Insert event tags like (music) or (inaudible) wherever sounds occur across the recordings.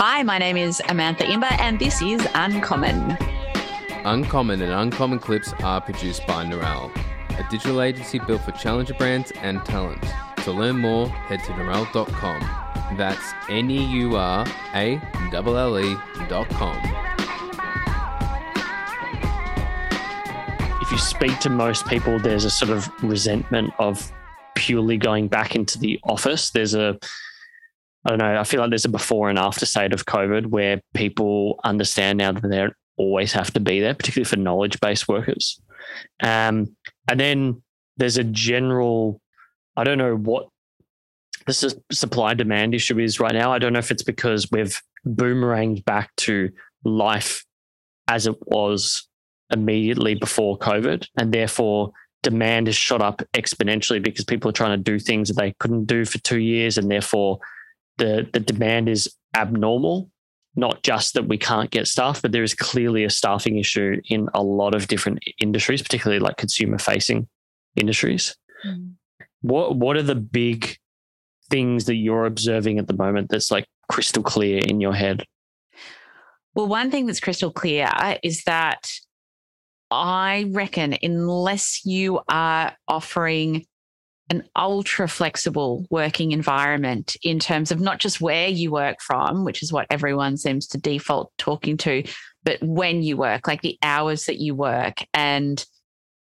Hi, my name is Amantha Imber, and this is Uncommon. Uncommon and Uncommon clips are produced by Neural, a digital agency built for challenger brands and talent. To learn more, head to neural.com. That's N E U R A L L E.com. If you speak to most people, there's a sort of resentment of purely going back into the office. There's a I don't know. I feel like there's a before and after state of COVID where people understand now that they don't always have to be there, particularly for knowledge based workers. Um, and then there's a general, I don't know what the supply demand issue is right now. I don't know if it's because we've boomeranged back to life as it was immediately before COVID, and therefore demand has shot up exponentially because people are trying to do things that they couldn't do for two years, and therefore the the demand is abnormal. Not just that we can't get staff, but there is clearly a staffing issue in a lot of different industries, particularly like consumer facing industries. Mm. What what are the big things that you're observing at the moment that's like crystal clear in your head? Well, one thing that's crystal clear is that I reckon unless you are offering an ultra flexible working environment in terms of not just where you work from, which is what everyone seems to default talking to, but when you work, like the hours that you work and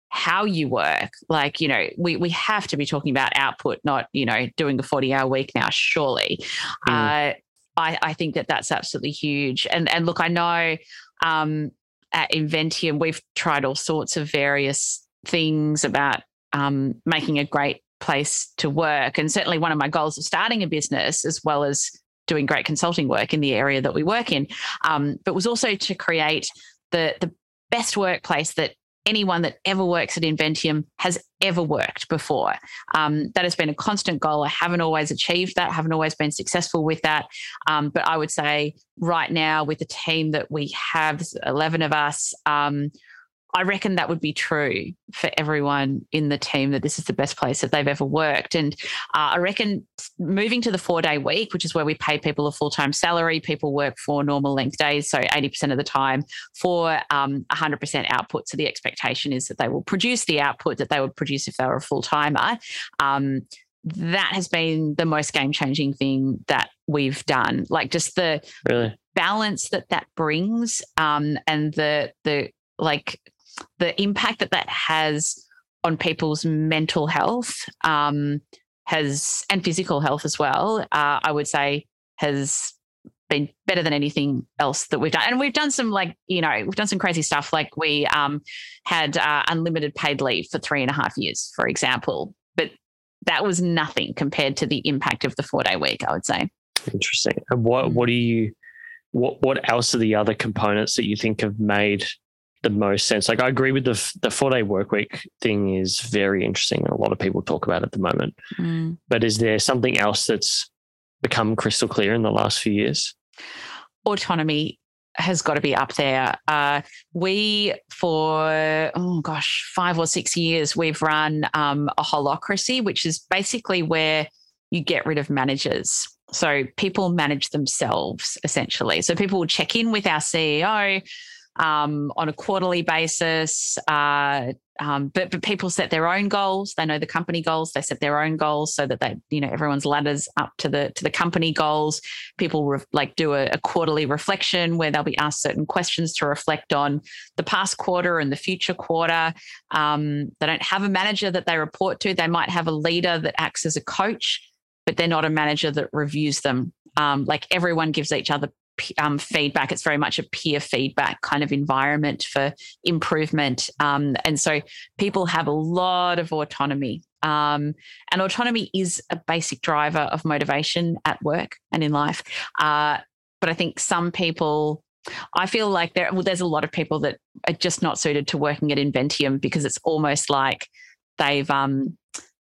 how you work. Like, you know, we, we have to be talking about output, not, you know, doing a 40 hour week now, surely. Mm. Uh, I, I think that that's absolutely huge. And, and look, I know um, at Inventium, we've tried all sorts of various things about um, making a great place to work. And certainly one of my goals of starting a business, as well as doing great consulting work in the area that we work in, um, but was also to create the the best workplace that anyone that ever works at Inventium has ever worked before. Um, that has been a constant goal. I haven't always achieved that, haven't always been successful with that. Um, but I would say right now, with the team that we have, 11 of us, um, I reckon that would be true for everyone in the team that this is the best place that they've ever worked. And uh, I reckon moving to the four day week, which is where we pay people a full time salary, people work for normal length days, so 80% of the time for um, 100% output. So the expectation is that they will produce the output that they would produce if they were a full timer. Um, that has been the most game changing thing that we've done. Like just the really? balance that that brings um, and the, the, like the impact that that has on people's mental health um, has and physical health as well. Uh, I would say has been better than anything else that we've done. And we've done some like, you know, we've done some crazy stuff. Like we um, had uh, unlimited paid leave for three and a half years, for example. But that was nothing compared to the impact of the four day week, I would say. Interesting. And what, what do you, what, what else are the other components that you think have made the most sense. Like I agree with the the four day work week thing is very interesting. A lot of people talk about at the moment. Mm. But is there something else that's become crystal clear in the last few years? Autonomy has got to be up there. Uh, we, for oh gosh, five or six years, we've run um, a holacracy, which is basically where you get rid of managers. So people manage themselves essentially. So people will check in with our CEO um, on a quarterly basis. Uh, um, but but people set their own goals. They know the company goals. They set their own goals so that they you know everyone's ladders up to the to the company goals. People re- like do a, a, quarterly reflection where they'll be asked certain questions to reflect on the past quarter and the future quarter. Um, they don't have a manager that they report to. They might have a leader that acts as a coach, but they're not a manager that reviews them. Um, like everyone gives each other um, feedback. It's very much a peer feedback kind of environment for improvement. Um, and so people have a lot of autonomy. Um, and autonomy is a basic driver of motivation at work and in life. Uh, but I think some people, I feel like there, well, there's a lot of people that are just not suited to working at Inventium because it's almost like they've um,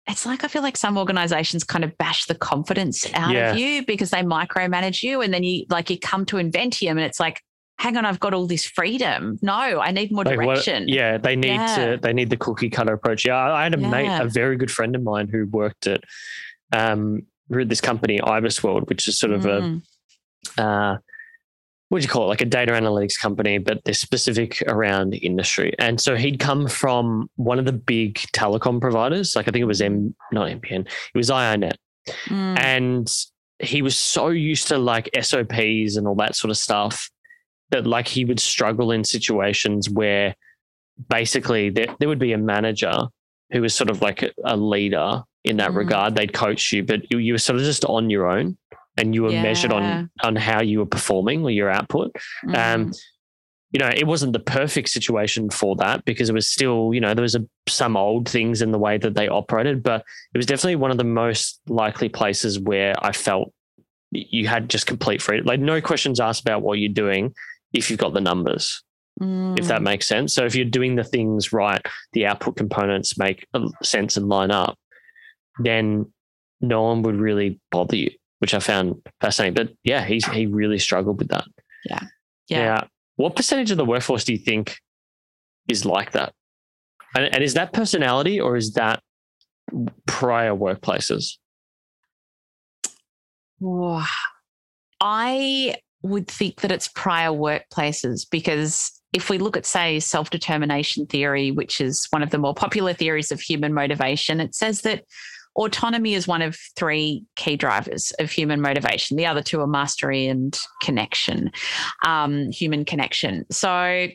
it's like I feel like some organizations kind of bash the confidence out yeah. of you because they micromanage you. And then you like you come to Inventium and it's like, hang on, I've got all this freedom. No, I need more like direction. What, yeah, they need yeah. to they need the cookie cutter approach. Yeah, I had a yeah. mate, a very good friend of mine who worked at um this company, IBISWorld, which is sort of mm. a uh what do you call it, like a data analytics company, but they're specific around industry. And so he'd come from one of the big telecom providers, like I think it was M, not MPN, it was iiNet. Mm. And he was so used to like SOPs and all that sort of stuff that like he would struggle in situations where basically there, there would be a manager who was sort of like a, a leader in that mm. regard. They'd coach you, but you, you were sort of just on your own and you were yeah. measured on on how you were performing or your output. Um, mm. Um, you know, it wasn't the perfect situation for that because it was still, you know, there was a, some old things in the way that they operated, but it was definitely one of the most likely places where I felt you had just complete freedom, like no questions asked about what you're doing if you've got the numbers. Mm. If that mm. makes sense. So if you're doing the things right, the output components make sense and line up, then no one would really bother you which I found fascinating. But yeah, he's he really struggled with that. Yeah. Yeah. yeah. What percentage of the workforce do you think is like that? And, and is that personality or is that prior workplaces? I would think that it's prior workplaces because if we look at, say, self determination theory, which is one of the more popular theories of human motivation, it says that autonomy is one of three key drivers of human motivation. The other two are mastery and connection, um, human connection. So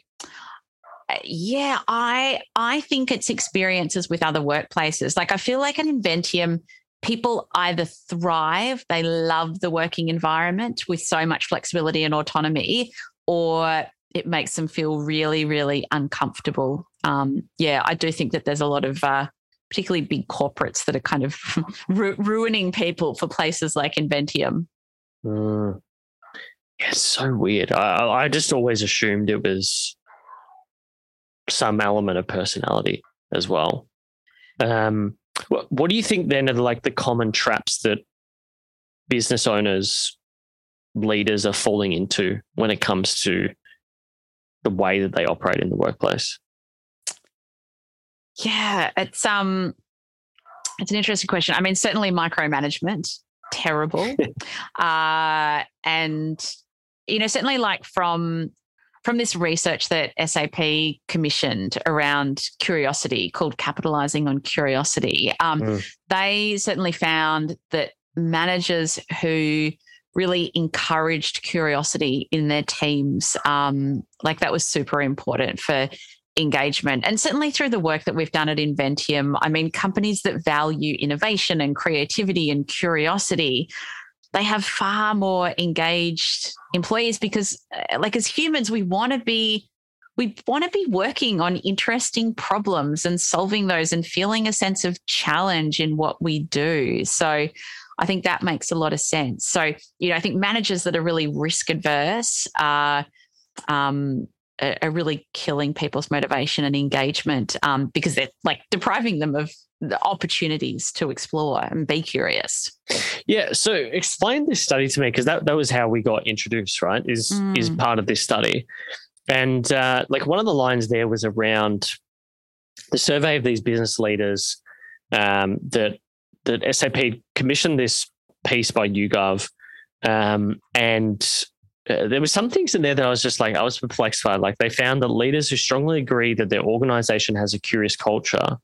yeah, I I think it's experiences with other workplaces. Like I feel like an Inventium, people either thrive, they love the working environment with so much flexibility and autonomy, or it makes them feel really, really uncomfortable. Um, yeah, I do think that there's a lot of uh, particularly big corporates that are kind of (laughs) ru- ruining people for places like Inventium. Mm. Yeah, it's so weird. I, I just always assumed it was some element of personality as well. Um, what, what do you think then are like the common traps that business owners, leaders are falling into when it comes to the way that they operate in the workplace? Yeah, it's um it's an interesting question. I mean, certainly micromanagement, terrible. (laughs) uh and you know, certainly like from from this research that SAP commissioned around curiosity called capitalizing on curiosity, um, mm. they certainly found that managers who really encouraged curiosity in their teams, um, like that was super important for engagement. And certainly through the work that we've done at Inventium, I mean, companies that value innovation and creativity and curiosity, they have far more engaged employees because, uh, like, as humans, we want to be. We want to be working on interesting problems and solving those and feeling a sense of challenge in what we do. So, I think that makes a lot of sense. So, you know, I think managers that are really risk adverse are um, are, really killing people's motivation and engagement um, because they're like depriving them of the opportunities to explore and be curious. Yeah. So explain this study to me because that, that was how we got introduced, right? Is mm. is part of this study. And uh, like one of the lines there was around the survey of these business leaders um, that that SAP commissioned this piece by YouGov, um, and uh, there were some things in there that I was just like, I was perplexed by. Like, they found that leaders who strongly agree that their organization has a curious culture.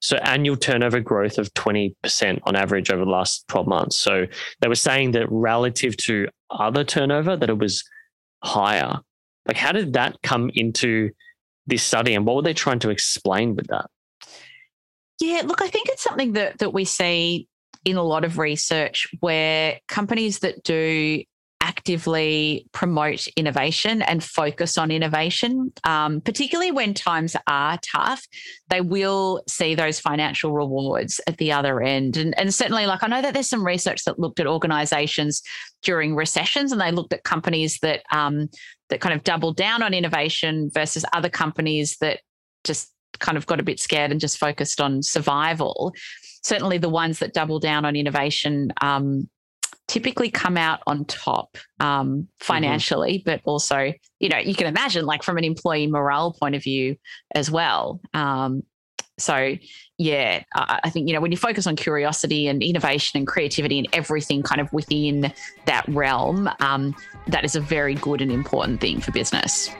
So, annual turnover growth of 20% on average over the last 12 months. So, they were saying that relative to other turnover, that it was higher. Like, how did that come into this study and what were they trying to explain with that? Yeah, look, I think it's something that that we see in a lot of research where companies that do actively promote innovation and focus on innovation, um, particularly when times are tough, they will see those financial rewards at the other end. And, and certainly, like I know that there's some research that looked at organizations during recessions and they looked at companies that um, that kind of doubled down on innovation versus other companies that just kind of got a bit scared and just focused on survival. Certainly, the ones that double down on innovation um, typically come out on top um, mm-hmm. financially, mm-hmm. but also, you know, you can imagine like from an employee morale point of view as well. Um, So, yeah, I think, you know, when you focus on curiosity and innovation and creativity and everything kind of within that realm, um, that is a very good and important thing for business.